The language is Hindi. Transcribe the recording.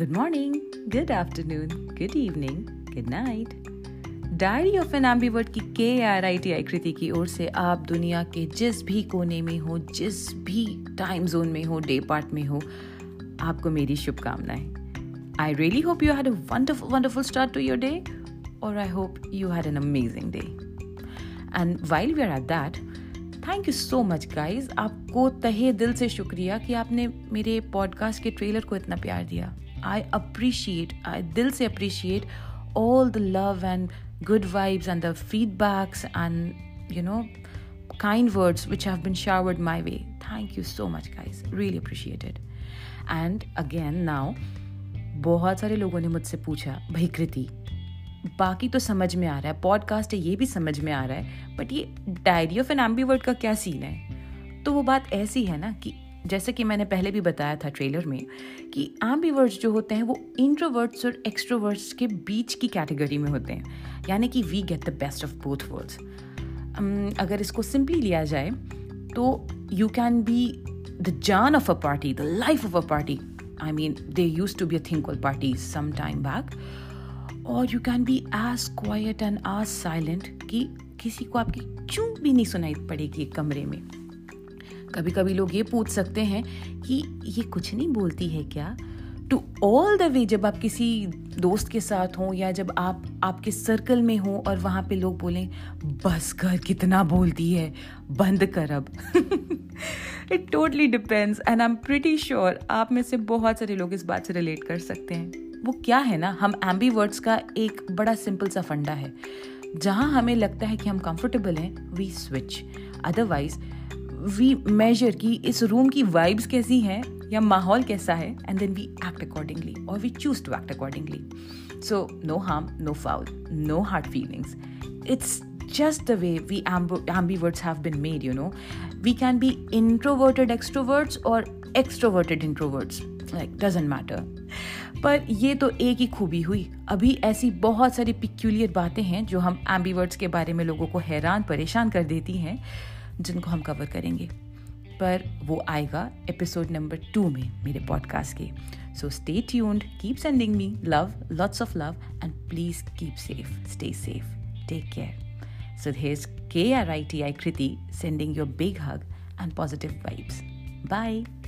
Good morning, good afternoon, good evening, good night. Diary of an ambivert की के आर आई टी आई कृति की ओर से आप दुनिया के जिस भी कोने में हो जिस भी टाइम जोन में हो डे पार्ट में हो आपको मेरी शुभकामनाएँ। I really hope you had a wonderful wonderful start to your day और I hope you had an amazing day and while we are at that thank you so much guys आपको तहे दिल से शुक्रिया कि आपने मेरे पॉडकास्ट के ट्रेलर को इतना प्यार दिया। आई अप्रीशिएट आई दिल से appreciate all the love and good vibes and the feedbacks and you know kind words which have been showered my way thank you so much guys really appreciated and again now बहुत सारे लोगों ने मुझसे पूछा, भई कृति, बाकी तो समझ में आ रहा है पॉडकास्ट है ये भी समझ में आ रहा है बट ये diary of an ambivert का क्या सीन है? तो वो बात ऐसी है ना कि जैसे कि मैंने पहले भी बताया था ट्रेलर में, कि एम्बीवर्ड्स जो होते हैं, वो इंट्रोवर्ड्स और एक्सट्रोवर्ड्स के बीच की कैटेगरी में होते हैं। यानी कि we get the best of both words अगर इसको सिंपली लिया जाए तो यू कैन बी द जान of a party the life of a party I mean they use to be a think call party some time back और you can be as quiet and as silent कि किसी को आपकी चूं भी नहीं सुनाई पड़ेगी कमरे में। कभी कभी लोग ये पूछ सकते हैं कि ये कुछ नहीं बोलती है क्या? टू ऑल द वे जब आप किसी दोस्त के साथ हों या जब आप, आपके सर्कल में हो और वहाँ पे लोग बोलें, बस कर, कितना बोलती है? बंद कर अब। It totally depends and I am pretty sure आप में से बहुत सारे लोग इस बात से रिलेट कर सकते हैं। वो क्या है ना, हम एम्बी वर्ड्स का एक बड़ा सिंपल सा फंडा है। जहाँ हमें लगता है कि हम कंफर्टेबल हैं we switch otherwise we measure कि इस रूम की वाइब्स कैसी हैं या माहौल कैसा है and then we act accordingly और we choose to act accordingly so no harm no foul no hard feelings it's just the way we amb- ambiverts have been made, you know. We can be introverted extroverts or extroverted introverts. Like, doesn't matter. पर ये तो एक ही खूबी हुई अभी ऐसी बहुत सारी पिक्यूलियर बातें हैं जो हम एम्बीवर्ड्स के बारे में लोगों को हैरान परेशान कर देती हैं जिनको हम कवर करेंगे पर वो आएगा एपिसोड नंबर टू में मेरे पॉडकास्ट के so stay tuned keep sending me love lots of love and please keep safe stay safe take care so here's K R I T I Kriti sending your big hug and positive vibes. Bye.